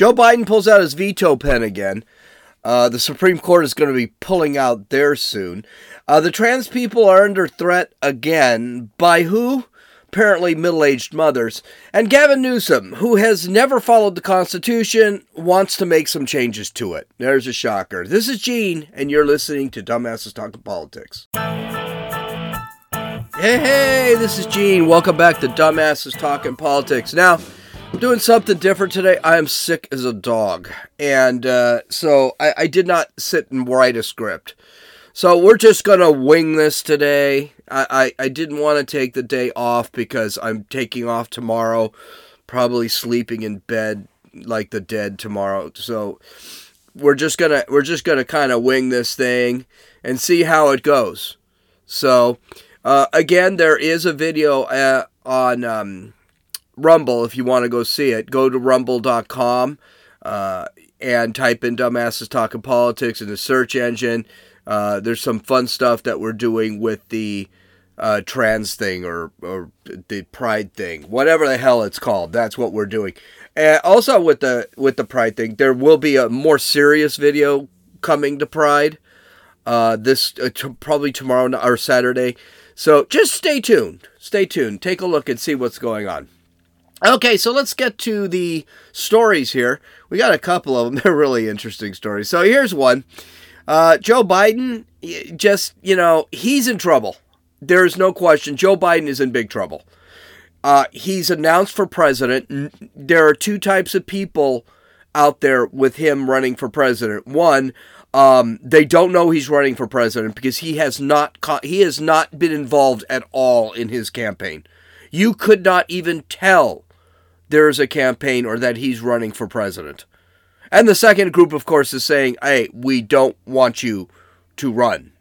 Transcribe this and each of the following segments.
Joe Biden pulls out his veto pen again. Uh, the Supreme Court is going to be pulling out there soon. Uh, the trans people are under threat again. By who? Apparently, middle aged mothers. And Gavin Newsom, who has never followed the Constitution, wants to make some changes to it. There's a shocker. This is Gene, and you're listening to Dumbasses Talking Politics. Hey, hey, this is Gene. Welcome back to Dumbasses Talking Politics. Now, Doing something different today. I am sick as a dog. And uh, so I, I did not sit and write a script. So we're just going to wing this today. I, I, I didn't want to take the day off because I'm taking off tomorrow, probably sleeping in bed like the dead tomorrow. So we're just gonna we're just gonna kind of wing this thing and see how it goes. So uh, again, there is a video uh, on um, Rumble if you want to go see it. Go to rumble.com uh, and type in Dumbasses Talking Politics in the search engine. Uh, there's some fun stuff that we're doing with the uh, trans thing or, or the pride thing, whatever the hell it's called. That's what we're doing. And also with the with the pride thing, there will be a more serious video coming to Pride. Uh, this uh, t- probably tomorrow or Saturday. So just stay tuned. Stay tuned. Take a look and see what's going on. Okay, so let's get to the stories here. We got a couple of them. They're really interesting stories. So here's one. Uh, Joe Biden, just, you know, he's in trouble. There's no question. Joe Biden is in big trouble. Uh, he's announced for president. There are two types of people out there with him running for president. One, um, they don't know he's running for president because he has not he has not been involved at all in his campaign. You could not even tell there's a campaign or that he's running for president. And the second group, of course, is saying, "Hey, we don't want you to run.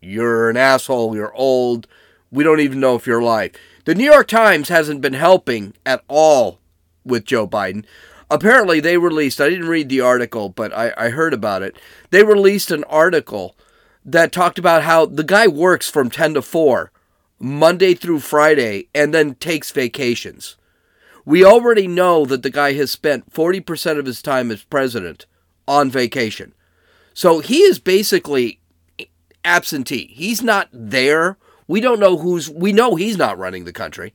You're an asshole. You're old. We don't even know if you're alive." The New York Times hasn't been helping at all with Joe Biden apparently they released i didn't read the article but I, I heard about it they released an article that talked about how the guy works from 10 to 4 monday through friday and then takes vacations we already know that the guy has spent 40% of his time as president on vacation. So he is basically absentee. He's not there. We don't know who's we know he's not running the country.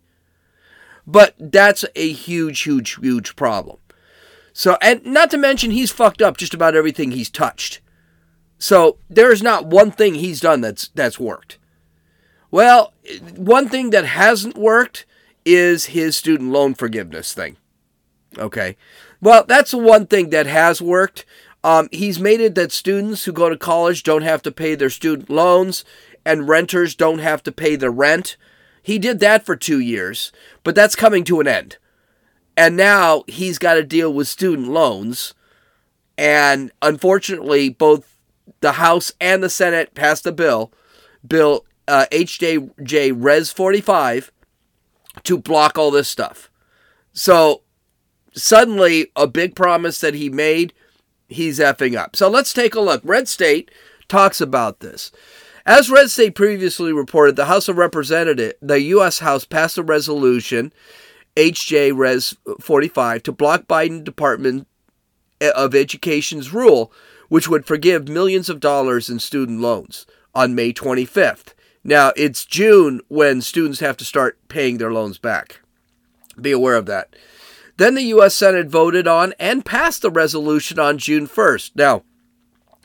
But that's a huge huge huge problem. So, and not to mention, he's fucked up just about everything he's touched. So there's not one thing he's done that's that's worked. Well, one thing that hasn't worked is his student loan forgiveness thing. Okay, well, that's the one thing that has worked. Um, he's made it that students who go to college don't have to pay their student loans, and renters don't have to pay their rent. He did that for two years, but that's coming to an end. And now he's got to deal with student loans. And unfortunately, both the House and the Senate passed a bill, Bill uh, HJJ Res 45, to block all this stuff. So suddenly, a big promise that he made, he's effing up. So let's take a look. Red State talks about this. As Red State previously reported, the House of Representatives, the U.S. House passed a resolution HJ Res 45 to block Biden Department eh, of Education's rule, which would forgive millions of dollars in student loans on May 25th. Now, it's June when students have to start paying their loans back. Be aware of that. Then the U.S. Senate voted on and passed the resolution on June 1st. Now,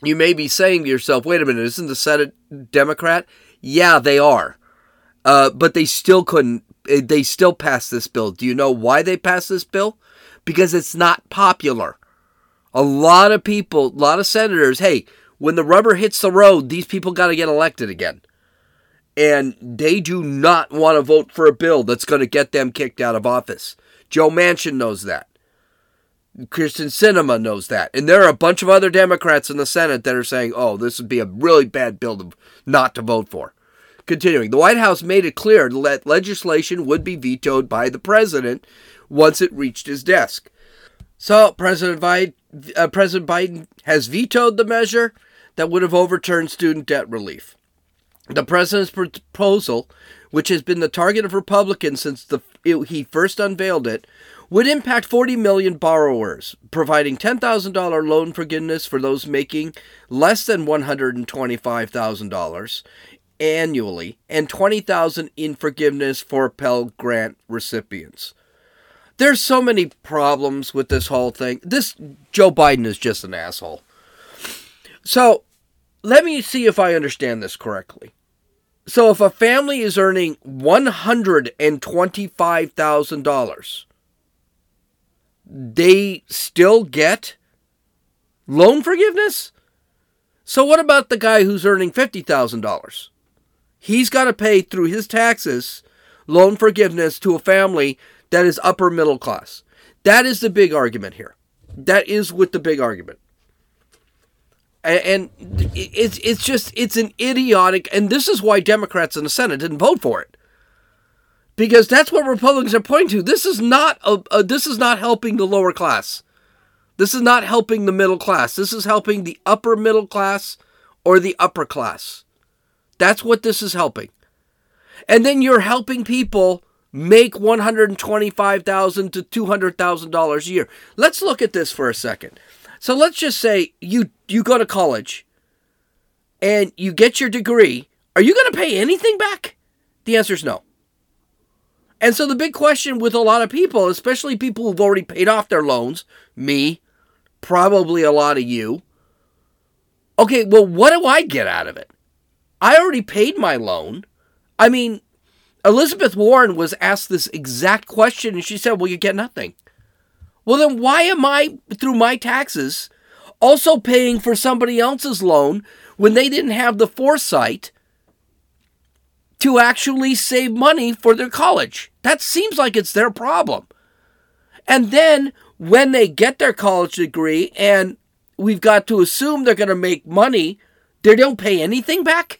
you may be saying to yourself, wait a minute, isn't the Senate Democrat? Yeah, they are. Uh, but they still couldn't Eh, they still passed this bill. Do you know why they passed this bill? Because it's not popular. A lot of people, a lot of senators, hey, when the rubber hits the road, these people got to get elected again. And they do not want to vote for a bill that's going to get them kicked out of office. Joe Manchin knows that. Kyrsten Sinema knows that. And there are a bunch of other Democrats in the Senate that are saying, oh, this would be a really bad bill to, not to vote for. Continuing, the White House made it clear that legislation would be vetoed by the president once it reached his desk. So, President Biden, uh, President Biden has vetoed the measure that would have overturned student debt relief. The president's proposal, which has been the target of Republicans since the, it, he first unveiled it, would impact 40 million borrowers, providing $10,000 loan forgiveness for those making less than $125,000 annually and 20,000 in forgiveness for Pell Grant recipients. There's so many problems with this whole thing. This Joe Biden is just an asshole. So, let me see if I understand this correctly. So, if a family is earning $125,000, they still get loan forgiveness? So, what about the guy who's earning $50,000? He's got to pay through his taxes loan forgiveness to a family that is upper middle class. That is the big argument here. That is with the big argument. And it's it's just it's an idiotic and this is why Democrats in the Senate didn't vote for it. Because that's what Republicans are pointing to. This is not a, a this is not helping the lower class. This is not helping the middle class. This is helping the upper middle class or the upper class. That's what this is helping. And then you're helping people make 125,000 to $200,000 a year. Let's look at this for a second. So let's just say you you go to college and you get your degree. Are you going to pay anything back? The answer is no. And so the big question with a lot of people, especially people who've already paid off their loans, me, probably a lot of you. Okay, well, what do I get out of it? I already paid my loan. I mean, Elizabeth Warren was asked this exact question and she said, Well, you get nothing. Well, then why am I, through my taxes, also paying for somebody else's loan when they didn't have the foresight to actually save money for their college? That seems like it's their problem. And then when they get their college degree and we've got to assume they're going to make money, they don't pay anything back?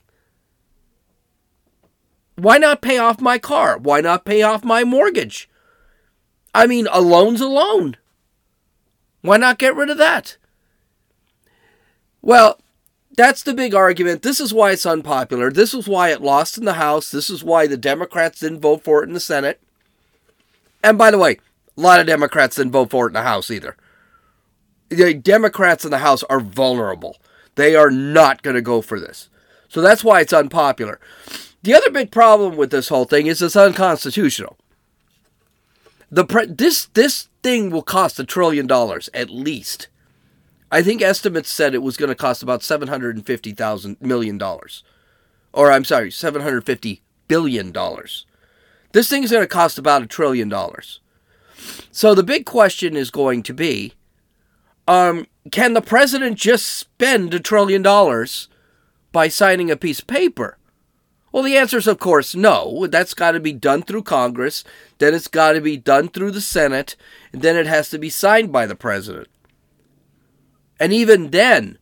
Why not pay off my car? Why not pay off my mortgage? I mean, a loan's a loan. Why not get rid of that? Well, that's the big argument. This is why it's unpopular. This is why it lost in the House. This is why the Democrats didn't vote for it in the Senate. And by the way, a lot of Democrats didn't vote for it in the House either. The Democrats in the House are vulnerable. They are not going to go for this. So that's why it's unpopular. The other big problem with this whole thing is it's unconstitutional. The pre- this this thing will cost a trillion dollars at least. I think estimates said it was going to cost about seven hundred and fifty thousand million dollars, or I'm sorry, seven hundred fifty billion dollars. This thing is going to cost about a trillion dollars. So the big question is going to be, um, can the president just spend a trillion dollars by signing a piece of paper? Well, the answer is, of course, no. That's got to be done through Congress. Then it's got to be done through the Senate. And then it has to be signed by the president. And even then,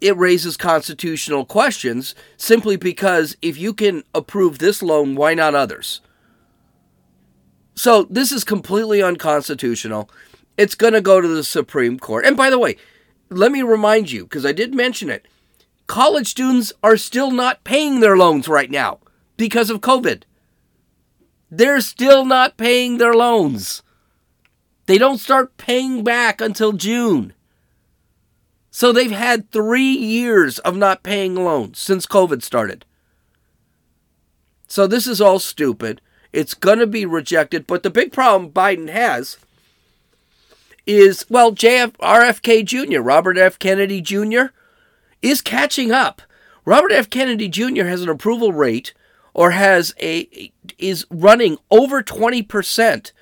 it raises constitutional questions simply because if you can approve this loan, why not others? So this is completely unconstitutional. It's going to go to the Supreme Court. And by the way, let me remind you, because I did mention it college students are still not paying their loans right now because of COVID. They're still not paying their loans. They don't start paying back until June. So they've had three years of not paying loans since COVID started. So this is all stupid. It's going to be rejected. But the big problem Biden has is, well, JF, RFK Jr., Robert F. Kennedy Jr., is catching up. Robert F. Kennedy Jr. has an approval rate or has a is running over 20%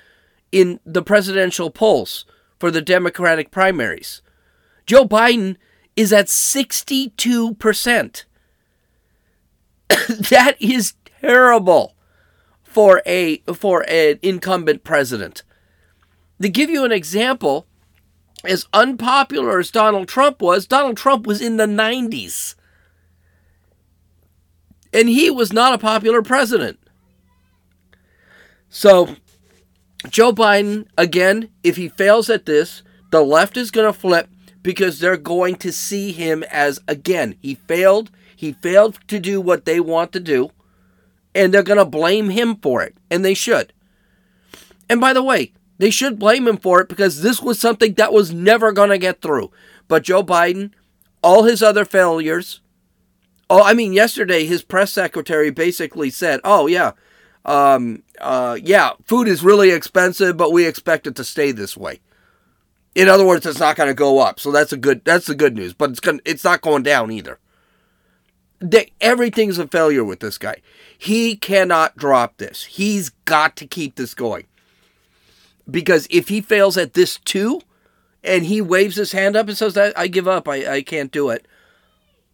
in the presidential polls for the Democratic primaries. Joe Biden is at 62%. that is terrible for a for an incumbent president. To give you an example, as unpopular as Donald Trump was, Donald Trump was in the 90s. And he was not a popular president. So, Joe Biden, again, if he fails at this, the left is going to flip because they're going to see him as, again, he failed. He failed to do what they want to do. And they're going to blame him for it. And they should. And by the way, They should blame him for it because this was something that was never going to get through. But Joe Biden, all his other failures, oh, I mean, yesterday his press secretary basically said, oh, yeah, um, uh, yeah, food is really expensive, but we expect it to stay this way. In other words, it's not going to go up. So that's a good that's the good news. But it's going it's not going down either. They, everything's a failure with this guy. He cannot drop this. He's got to keep this going. Because if he fails at this too, and he waves his hand up and says, "I, I give up. I, I can't do it,"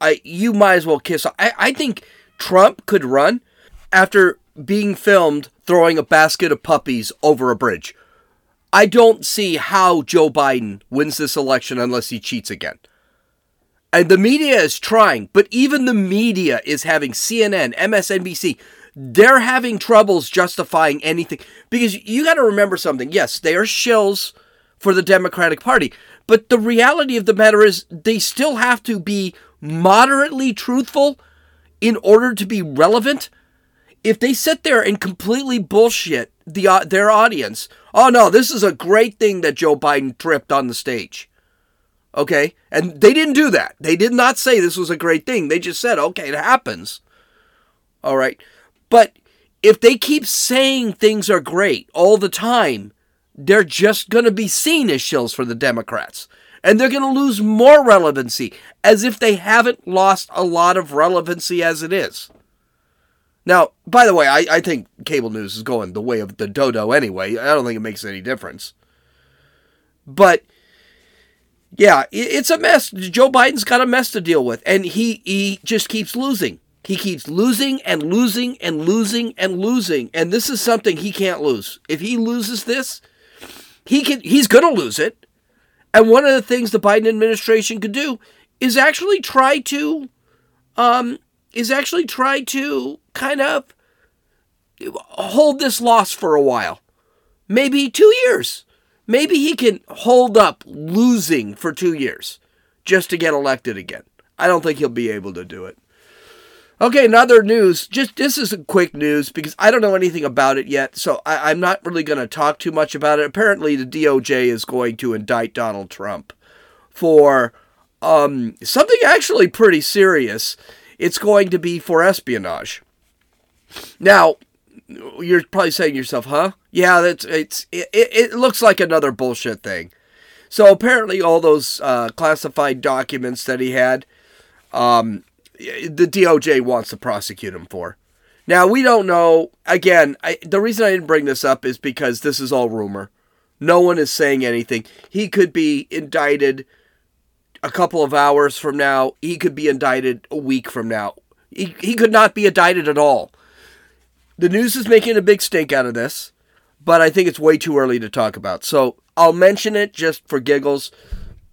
I you might as well kiss. I, I think Trump could run after being filmed throwing a basket of puppies over a bridge. I don't see how Joe Biden wins this election unless he cheats again. And the media is trying, but even the media is having CNN, MSNBC, they're having troubles justifying anything. Because you got to remember something. Yes, they are shills for the Democratic Party, but the reality of the matter is they still have to be moderately truthful in order to be relevant. If they sit there and completely bullshit the uh, their audience, oh no, this is a great thing that Joe Biden tripped on the stage. Okay? And they didn't do that. They did not say this was a great thing. They just said, okay, it happens. All right. But if they keep saying things are great all the time, they're just going to be seen as shills for the Democrats. And they're going to lose more relevancy, as if they haven't lost a lot of relevancy as it is. Now, by the way, I, I think cable news is going the way of the dodo anyway. I don't think it makes any difference. But yeah, it's a mess. Joe Biden's got a mess to deal with, and he he just keeps losing. He keeps losing and losing and losing and losing, and this is something he can't lose. If he loses this, he can he's going to lose it. And one of the things the Biden administration could do is actually try to um is actually try to kind of hold this loss for a while. Maybe 2 years Maybe he can hold up losing for two years just to get elected again. I don't think he'll be able to do it. Okay, another news. Just this is a quick news because I don't know anything about it yet, so I, am not really going to talk too much about it. Apparently, the DOJ is going to indict Donald Trump for um, something actually pretty serious. It's going to be for espionage. Now, you're probably saying to yourself, "Huh? Yeah, that's it's it, it looks like another bullshit thing." So apparently, all those uh, classified documents that he had, um, the DOJ wants to prosecute him for. Now we don't know. Again, I, the reason I didn't bring this up is because this is all rumor. No one is saying anything. He could be indicted a couple of hours from now. He could be indicted a week from now. He, he could not be indicted at all. The news is making a big stink out of this, but I think it's way too early to talk about. So I'll mention it just for giggles.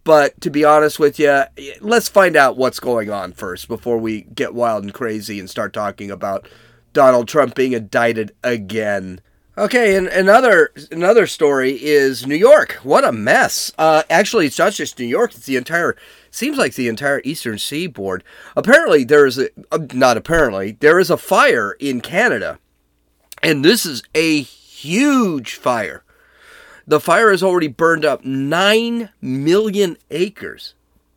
But to be honest with you, let's find out what's going on first before we get wild and crazy and start talking about Donald Trump being indicted again. Okay, and another another story is New York. What a mess! Uh, actually, it's not just New York; it's the entire. Seems like the entire Eastern Seaboard. Apparently, there is a uh, not apparently there is a fire in Canada and this is a huge fire. The fire has already burned up 9 million acres.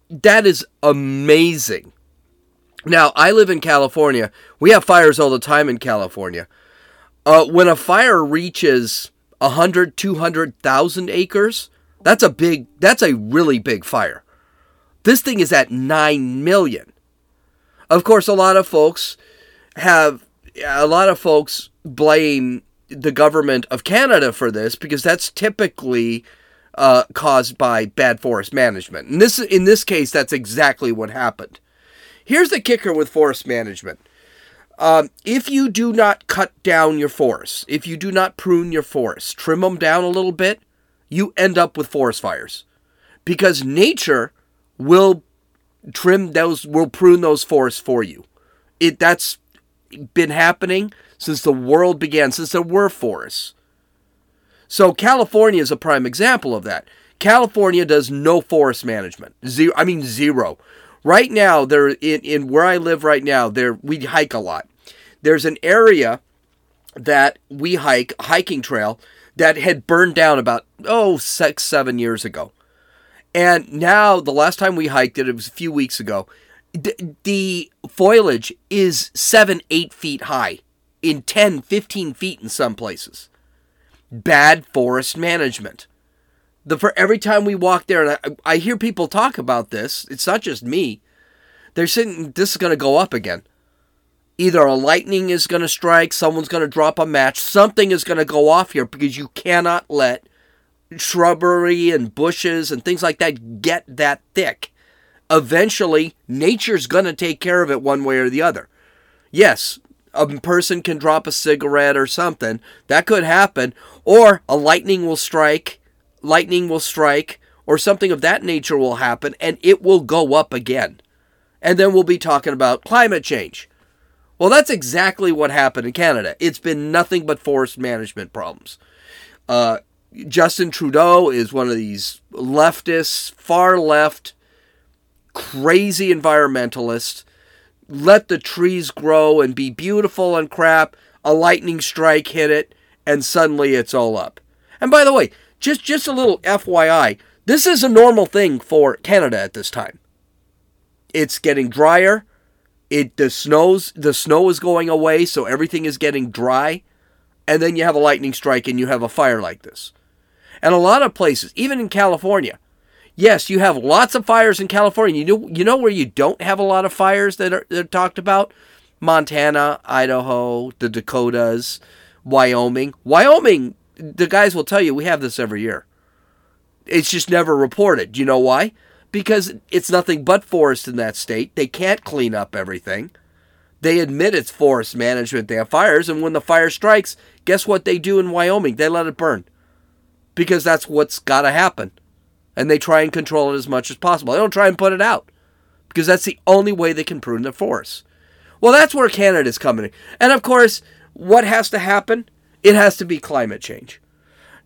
That is amazing. Now, I live in California. We have fires all the time in California. Uh, when a fire reaches 100, 200,000 acres, that's a big, that's a really big fire. This thing is at 9 million. Of course, a lot of folks have, a lot of folks blame the government of Canada for this because that's typically uh, caused by bad forest management. And this, in this case, that's exactly what happened. Here's the kicker with forest management. Um, if you do not cut down your forests, if you do not prune your forests, trim them down a little bit, you end up with forest fires. Because nature will trim those, will prune those forests for you. It that's been happening since the world began, since there were forests. So California is a prime example of that. California does no forest management. Zero, I mean zero. Right now, there in, in where I live right now, there we hike a lot. There's an area that we hike, hiking trail that had burned down about, oh, six, seven years ago. And now, the last time we hiked it, it was a few weeks ago, the, the foliage is seven, eight feet high, in 10, 15 feet in some places. Bad forest management. The, for every time we walk there, and I, I hear people talk about this, it's not just me. They're saying this is going to go up again either a lightning is going to strike, someone's going to drop a match, something is going to go off here because you cannot let shrubbery and bushes and things like that get that thick. Eventually, nature's going to take care of it one way or the other. Yes, a person can drop a cigarette or something. That could happen. Or a lightning will strike, lightning will strike, or something of that nature will happen, and it will go up again. And then we'll be talking about climate change. Well, that's exactly what happened in Canada. It's been nothing but forest management problems. Uh, Justin Trudeau is one of these leftists, far left, crazy environmentalists. Let the trees grow and be beautiful and crap. A lightning strike hit it, and suddenly it's all up. And by the way, just just a little FYI, this is a normal thing for Canada at this time. It's getting drier it the snows the snow is going away, so everything is getting dry, and then you have a lightning strike and you have a fire like this. And a lot of places, even in California, yes, you have lots of fires in California. You know, you know where you don't have a lot of fires that are, that are talked about? Montana, Idaho, the Dakotas, Wyoming. Wyoming, the guys will tell you we have this every year. It's just never reported. Do you know why? because it's nothing but forest in that state. They can't clean up everything. They admit it's forest management. They have fires, and when the fire strikes, guess what they do in Wyoming? They let it burn because that's what's got to happen. And they try and control it as much as possible. They don't try and put it out because that's the only way they can prune the forest. Well, that's where Canada is coming. In. And of course, what has to happen? It has to be climate change.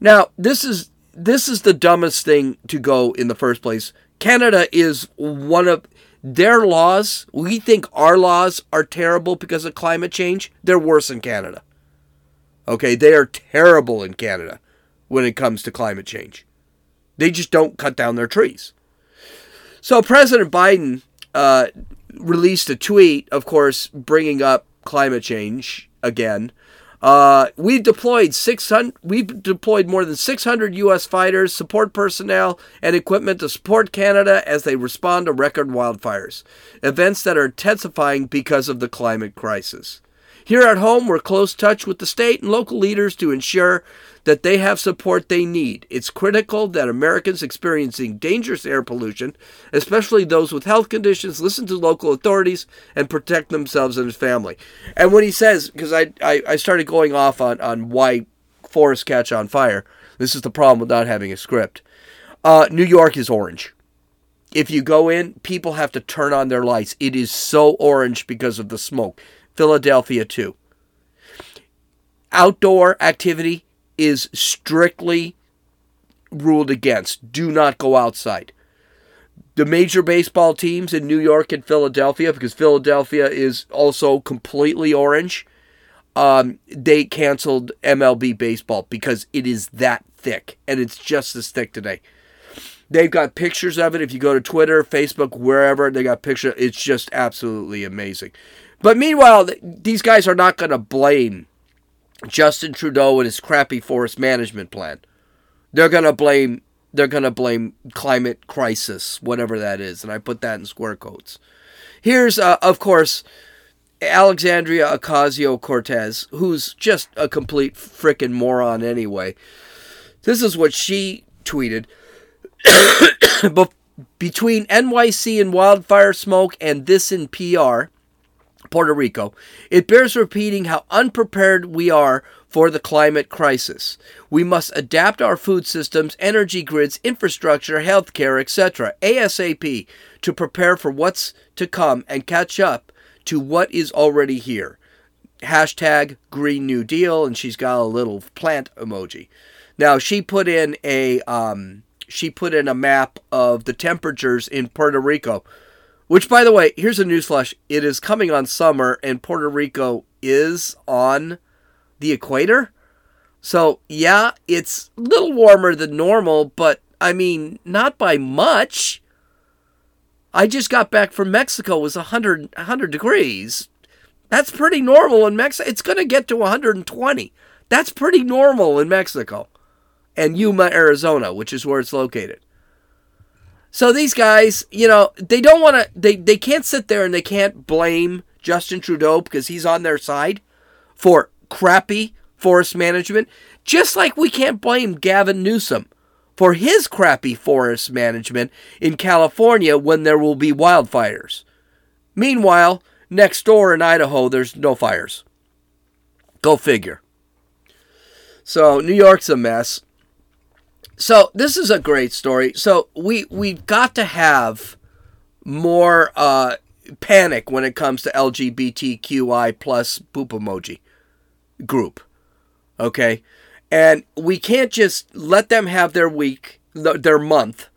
Now, this is this is the dumbest thing to go in the first place Canada is one of their laws. We think our laws are terrible because of climate change. They're worse in Canada. Okay, they are terrible in Canada when it comes to climate change. They just don't cut down their trees. So President Biden uh, released a tweet, of course, bringing up climate change again. Uh, we've deployed 600. We've deployed more than 600 U.S. fighters, support personnel, and equipment to support Canada as they respond to record wildfires, events that are intensifying because of the climate crisis. Here at home, we're close touch with the state and local leaders to ensure that they have support they need. It's critical that Americans experiencing dangerous air pollution, especially those with health conditions, listen to local authorities and protect themselves and their family. And when he says, because I, I, I started going off on, on why forests catch on fire, this is the problem with not having a script. Uh, New York is orange. If you go in, people have to turn on their lights. It is so orange because of the smoke. Philadelphia, too. Outdoor activity is strictly ruled against. Do not go outside. The major baseball teams in New York and Philadelphia, because Philadelphia is also completely orange, um, they canceled MLB baseball because it is that thick, and it's just as thick today. They've got pictures of it. If you go to Twitter, Facebook, wherever, they got pictures. It's just absolutely amazing. But meanwhile, these guys are not going to blame Justin Trudeau and his crappy forest management plan. They're going to blame they're going to blame climate crisis, whatever that is, and I put that in square quotes. Here's uh, of course Alexandria Ocasio-Cortez, who's just a complete frickin' moron anyway. This is what she tweeted. Between NYC and wildfire smoke and this in PR, Puerto Rico, it bears repeating how unprepared we are for the climate crisis. We must adapt our food systems, energy grids, infrastructure, healthcare, etc., ASAP to prepare for what's to come and catch up to what is already here. Hashtag Green New Deal, and she's got a little plant emoji. Now she put in a um, she put in a map of the temperatures in Puerto Rico which, by the way, here's a newsflash: it is coming on summer, and Puerto Rico is on the equator. So, yeah, it's a little warmer than normal, but I mean, not by much. I just got back from Mexico. It was 100, 100 degrees. That's pretty normal in Mexico. It's going to get to 120. That's pretty normal in Mexico and Yuma, Arizona, which is where it's located. So these guys, you know, they don't want to, they, they can't sit there and they can't blame Justin Trudeau because he's on their side for crappy forest management, just like we can't blame Gavin Newsom for his crappy forest management in California when there will be wildfires. Meanwhile, next door in Idaho, there's no fires. Go figure. So New York's a mess. So this is a great story. So we we've got to have more uh, panic when it comes to LGBTQI plus poop emoji group. Okay, and we can't just let them have their week, their month,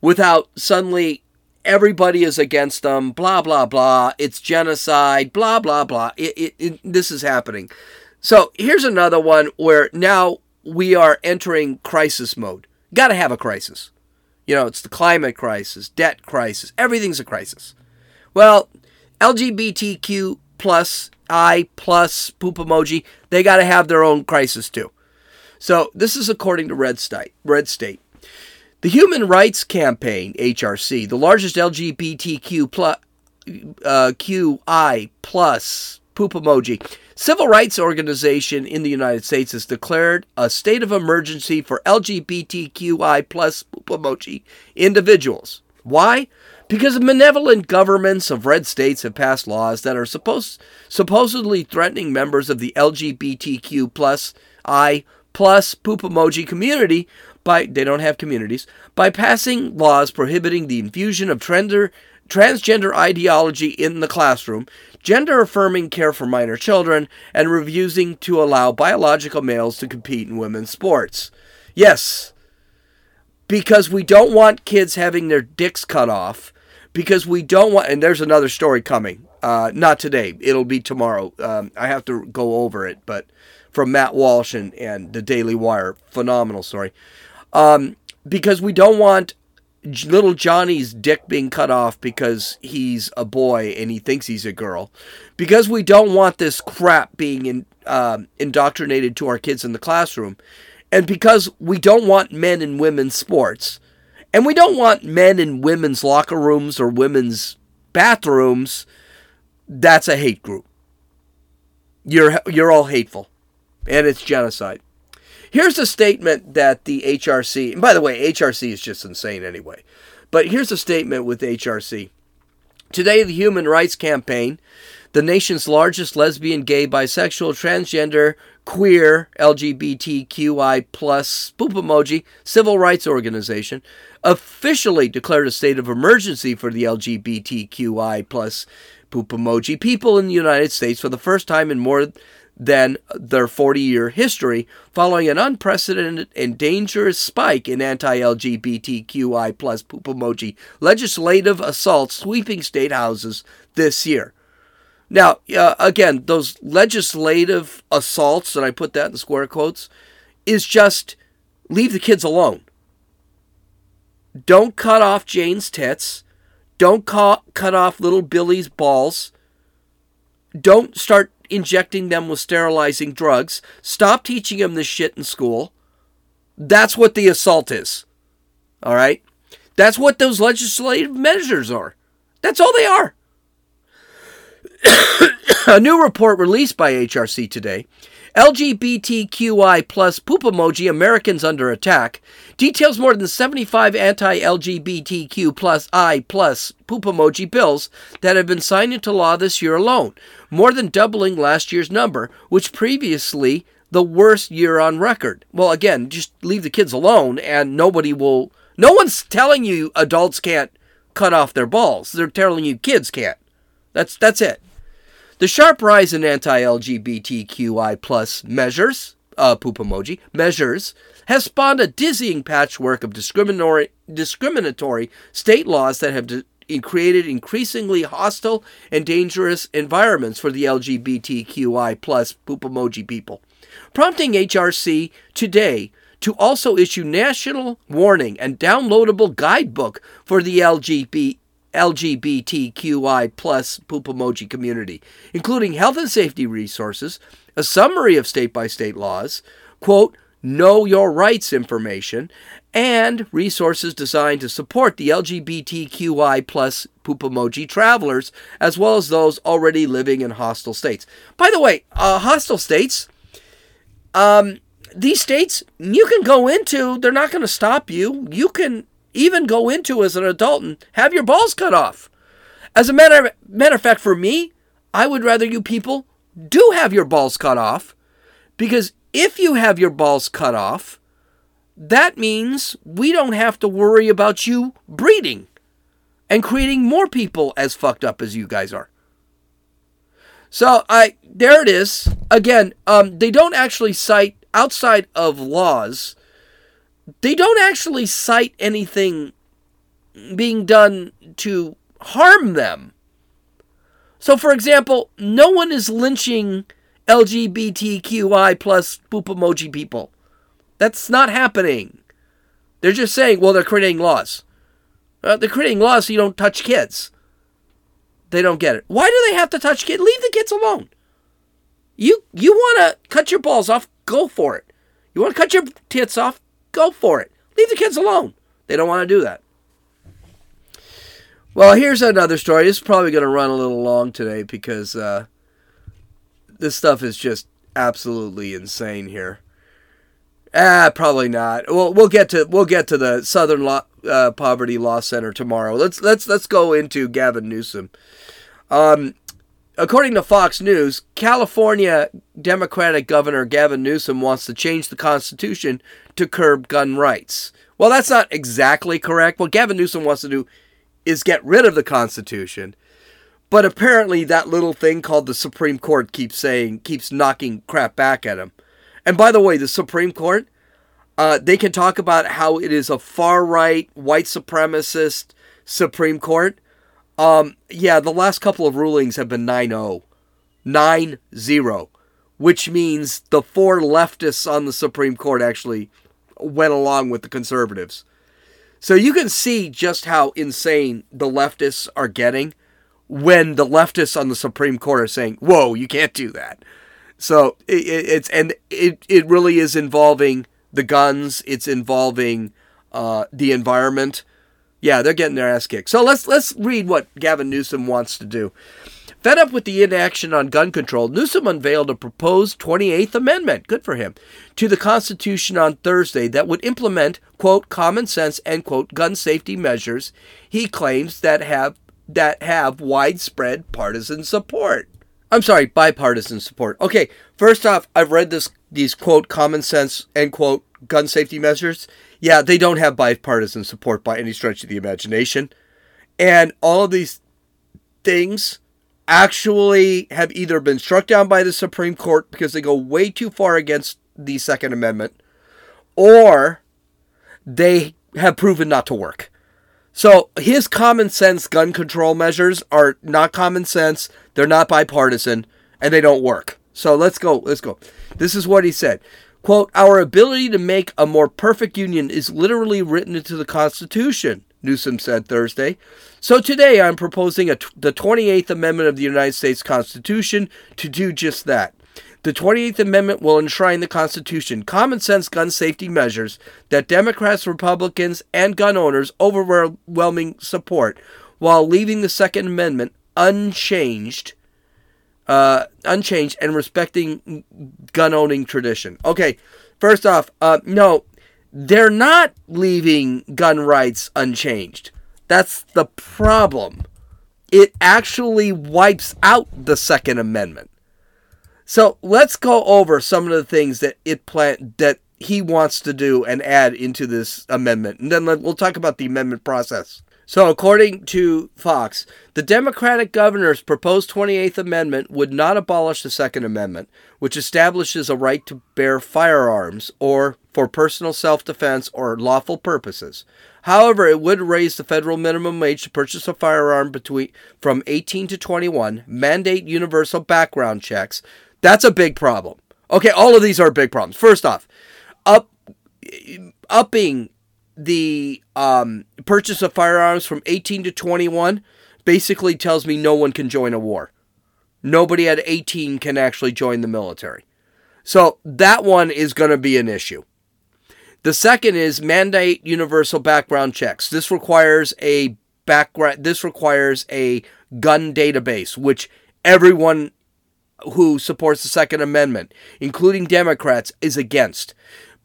without suddenly everybody is against them. Blah blah blah. It's genocide. Blah blah blah. It, it, it, this is happening. So here's another one where now we are entering crisis mode. Got to have a crisis. You know, it's the climate crisis, debt crisis, everything's a crisis. Well, LGBTQ plus I plus poop emoji, they got to have their own crisis too. So this is according to Red State. Red State. The Human Rights Campaign (HRC), the largest LGBTQ plus uh, QI plus poop emoji civil rights organization in the United States has declared a state of emergency for LGBTQI plus emoji individuals. Why? Because benevolent governments of red states have passed laws that are supposed supposedly threatening members of the LGBTQ plus I plus poop emoji community by they don't have communities by passing laws prohibiting the infusion of transgender ideology in the classroom, gender affirming care for minor children, and refusing to allow biological males to compete in women's sports. Yes, because we don't want kids having their dicks cut off because we don't want and there's another story coming uh, not today it'll be tomorrow um, i have to go over it but from matt walsh and, and the daily wire phenomenal story um, because we don't want little johnny's dick being cut off because he's a boy and he thinks he's a girl because we don't want this crap being in, um, indoctrinated to our kids in the classroom and because we don't want men in women's sports and we don't want men in women's locker rooms or women's bathrooms. That's a hate group. You're you're all hateful. And it's genocide. Here's a statement that the HRC, and by the way, HRC is just insane anyway. But here's a statement with HRC. Today, the Human Rights Campaign, the nation's largest lesbian, gay, bisexual, transgender, queer, LGBTQI plus poop emoji civil rights organization, officially declared a state of emergency for the LGBTQI plus poop emoji people in the United States for the first time in more than their 40 year history, following an unprecedented and dangerous spike in anti LGBTQI plus poop emoji legislative assaults sweeping state houses this year. Now, uh, again, those legislative assaults, and I put that in square quotes, is just leave the kids alone. Don't cut off Jane's tits. Don't cut, cut off little Billy's balls. Don't start injecting them with sterilizing drugs. Stop teaching them this shit in school. That's what the assault is. All right? That's what those legislative measures are. That's all they are. a new report released by HRC today LGBTQI plus poop emoji Americans under attack details more than 75 anti-LGBTQ plus I plus poop emoji bills that have been signed into law this year alone, more than doubling last year's number, which previously the worst year on record. Well, again, just leave the kids alone and nobody will no one's telling you adults can't cut off their balls. They're telling you kids can't. That's that's it. The sharp rise in anti-LGBTQI plus measures, uh, poop emoji, measures, has spawned a dizzying patchwork of discriminatory, discriminatory state laws that have de- created increasingly hostile and dangerous environments for the LGBTQI plus poop emoji people. prompting HRC today to also issue national warning and downloadable guidebook for the LGBT, LGBTQI plus poop emoji community, including health and safety resources, a summary of state by state laws, quote, know your rights information, and resources designed to support the LGBTQI plus poop emoji travelers, as well as those already living in hostile states. By the way, uh, hostile states, um, these states you can go into, they're not going to stop you. You can even go into as an adult and have your balls cut off. As a matter, of, matter of fact, for me, I would rather you people do have your balls cut off because if you have your balls cut off, that means we don't have to worry about you breeding and creating more people as fucked up as you guys are. So I there it is. Again, um, they don't actually cite outside of laws. They don't actually cite anything being done to harm them. So, for example, no one is lynching LGBTQI plus poop emoji people. That's not happening. They're just saying, well, they're creating laws. Uh, they're creating laws so you don't touch kids. They don't get it. Why do they have to touch kids? Leave the kids alone. You you want to cut your balls off? Go for it. You want to cut your tits off? Go for it. Leave the kids alone. They don't want to do that. Well, here's another story. This is probably going to run a little long today because uh, this stuff is just absolutely insane here. Ah, probably not. Well, we'll get to we'll get to the Southern Law, uh, Poverty Law Center tomorrow. Let's let's let's go into Gavin Newsom. Um, according to Fox News, California Democratic Governor Gavin Newsom wants to change the Constitution to curb gun rights. Well, that's not exactly correct. What Gavin Newsom wants to do is get rid of the Constitution. But apparently, that little thing called the Supreme Court keeps saying, keeps knocking crap back at him. And by the way, the Supreme Court, uh, they can talk about how it is a far right, white supremacist Supreme Court. Um, yeah, the last couple of rulings have been 9 0. 9 0. Which means the four leftists on the Supreme Court actually went along with the conservatives. So you can see just how insane the leftists are getting when the leftists on the Supreme Court are saying, whoa, you can't do that. So it, it's and it it really is involving the guns. It's involving uh, the environment. Yeah, they're getting their ass kicked. So let's let's read what Gavin Newsom wants to do. Fed up with the inaction on gun control, Newsom unveiled a proposed 28th Amendment, good for him, to the Constitution on Thursday that would implement, quote, common sense, end quote, gun safety measures he claims that have that have widespread partisan support. I'm sorry, bipartisan support. Okay, first off, I've read this these quote common sense end quote gun safety measures. Yeah, they don't have bipartisan support by any stretch of the imagination. And all of these things actually have either been struck down by the Supreme Court because they go way too far against the Second Amendment, or they have proven not to work. So his common sense gun control measures are not common sense, they're not bipartisan, and they don't work. So let's go, let's go. This is what he said. Quote, Our ability to make a more perfect union is literally written into the Constitution, Newsom said Thursday. So today I'm proposing the 28th Amendment of the United States Constitution to do just that. The 28th Amendment will enshrine the Constitution common sense gun safety measures that Democrats, Republicans, and gun owners overwhelming support, while leaving the Second Amendment unchanged, uh, unchanged, and respecting gun owning tradition. Okay, first off, uh, no, they're not leaving gun rights unchanged. That's the problem. It actually wipes out the Second Amendment. So let's go over some of the things that it plan that he wants to do and add into this amendment, and then we'll talk about the amendment process. So, according to Fox, the Democratic governor's proposed 28th Amendment would not abolish the Second Amendment, which establishes a right to bear firearms or for personal self defense or lawful purposes. However, it would raise the federal minimum age to purchase a firearm between from 18 to 21, mandate universal background checks, that's a big problem. Okay, all of these are big problems. First off, up upping the um, purchase of firearms from 18 to 21 basically tells me no one can join a war. Nobody at 18 can actually join the military. So that one is going to be an issue. The second is mandate universal background checks. This requires a background this requires a gun database which everyone who supports the second amendment, including Democrats, is against.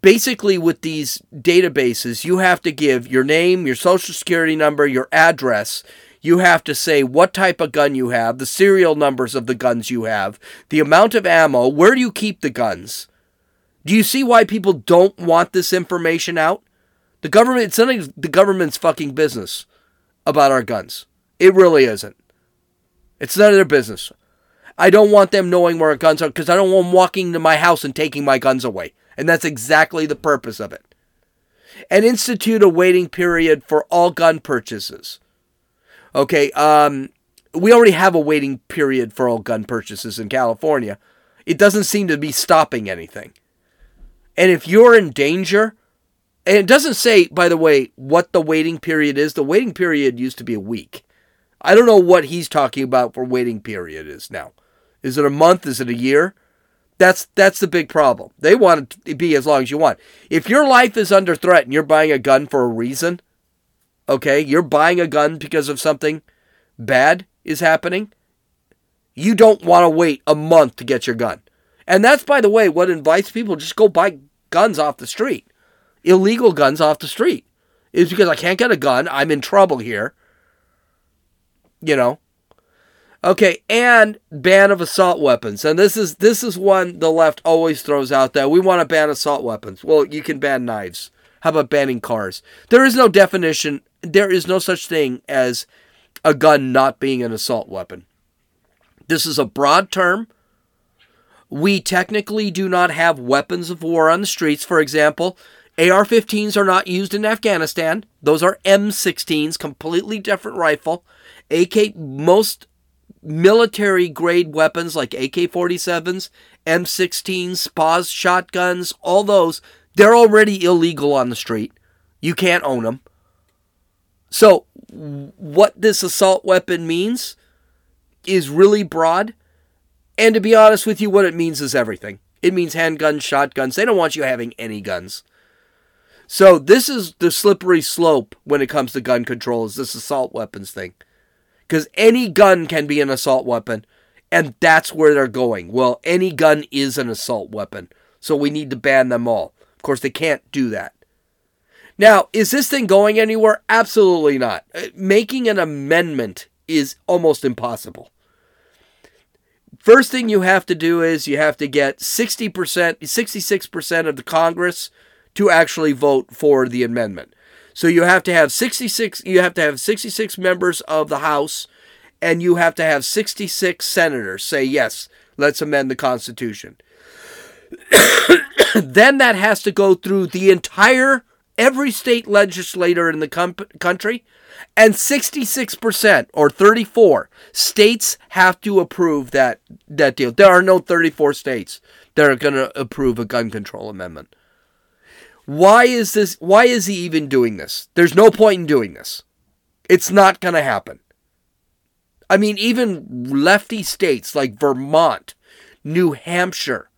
Basically with these databases, you have to give your name, your social security number, your address, you have to say what type of gun you have, the serial numbers of the guns you have, the amount of ammo, where do you keep the guns. Do you see why people don't want this information out? The government, it's of the government's fucking business about our guns. It really isn't. It's none of their business. I don't want them knowing where our guns are because I don't want them walking to my house and taking my guns away. And that's exactly the purpose of it. And institute a waiting period for all gun purchases. Okay, um, we already have a waiting period for all gun purchases in California. It doesn't seem to be stopping anything. And if you're in danger, and it doesn't say, by the way, what the waiting period is. The waiting period used to be a week. I don't know what he's talking about for waiting period is now. Is it a month? Is it a year? That's that's the big problem. They want it to be as long as you want. If your life is under threat and you're buying a gun for a reason, okay, you're buying a gun because of something bad is happening, you don't want to wait a month to get your gun. And that's, by the way, what invites people just go buy guns off the street, illegal guns off the street. Is because I can't get a gun. I'm in trouble here. You know. Okay, and ban of assault weapons. And this is this is one the left always throws out there. We want to ban assault weapons. Well, you can ban knives. How about banning cars? There is no definition there is no such thing as a gun not being an assault weapon. This is a broad term. We technically do not have weapons of war on the streets. For example, AR 15s are not used in Afghanistan. Those are M16s, completely different rifle. AK, most military grade weapons like AK 47s, M16s, SPAS shotguns, all those, they're already illegal on the street. You can't own them. So, what this assault weapon means is really broad. And to be honest with you, what it means is everything. It means handguns, shotguns. They don't want you having any guns. So, this is the slippery slope when it comes to gun control, is this assault weapons thing. Because any gun can be an assault weapon, and that's where they're going. Well, any gun is an assault weapon, so we need to ban them all. Of course, they can't do that. Now, is this thing going anywhere? Absolutely not. Uh, making an amendment is almost impossible. First thing you have to do is you have to get 60%, 66% of the Congress to actually vote for the amendment. So you have to have 66 you have to have 66 members of the House and you have to have 66 senators say yes, let's amend the constitution. then that has to go through the entire every state legislator in the com- country, and 66% or 34 states have to approve that, that deal. There are no 34 states that are going to approve a gun control amendment. Why is this? Why is he even doing this? There's no point in doing this. It's not going to happen. I mean, even lefty states like Vermont, New Hampshire,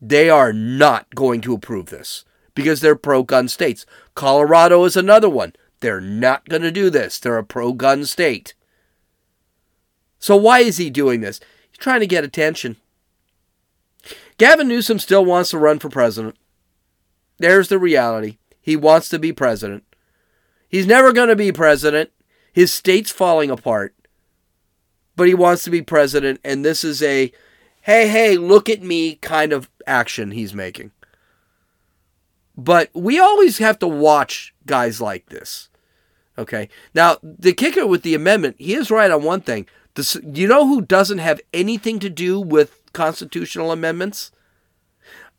they are not going to approve this because they're pro gun states. Colorado is another one. They're not going to do this. They're a pro gun state. So why is he doing this? He's trying to get attention. Gavin Newsom still wants to run for president. There's the reality. He wants to be president. He's never going to be president. His state's falling apart. But he wants to be president, and this is a hey, hey, look at me kind of action he's making. But we always have to watch guys like this. Okay. Now, the kicker with the amendment, he is right on one thing. You know who doesn't have anything to do with constitutional amendments?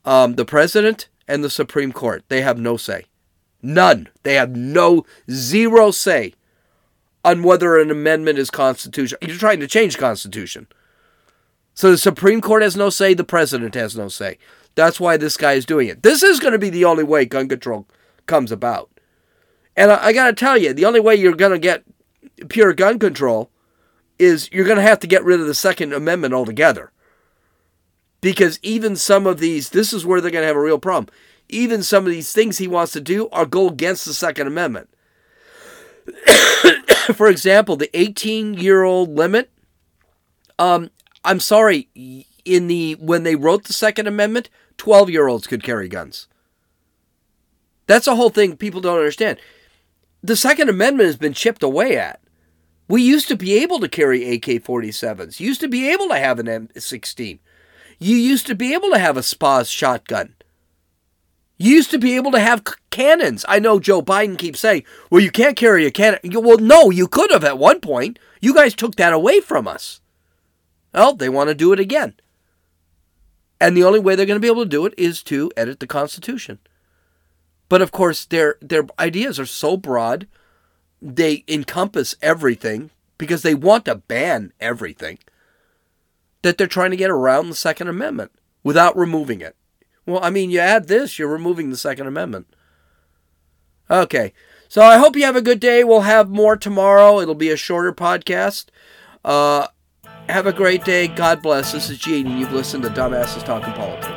Um, the president and the Supreme Court. They have no say. None. They have no, zero say on whether an amendment is constitutional. You're trying to change Constitution. So the Supreme Court has no say, the president has no say. That's why this guy is doing it. This is going to be the only way gun control comes about. And I, I got to tell you, the only way you're going to get pure gun control is you're going to have to get rid of the Second Amendment altogether. Because even some of these, this is where they're going to have a real problem. Even some of these things he wants to do are go against the Second Amendment. For example, the 18 year old limit. Um, I'm sorry, in the when they wrote the Second Amendment, 12 year olds could carry guns. That's a whole thing people don't understand. The Second Amendment has been chipped away at. We used to be able to carry AK 47s, used to be able to have an M16. You used to be able to have a SPAS shotgun. You used to be able to have cannons. I know Joe Biden keeps saying, well, you can't carry a cannon. Well, no, you could have at one point. You guys took that away from us. Well, they want to do it again. And the only way they're going to be able to do it is to edit the Constitution. But of course, their their ideas are so broad, they encompass everything because they want to ban everything. That they're trying to get around the Second Amendment without removing it. Well, I mean, you add this, you're removing the Second Amendment. Okay, so I hope you have a good day. We'll have more tomorrow. It'll be a shorter podcast. Uh, have a great day. God bless. This is Gene, and you've listened to Dumbasses Talking Politics.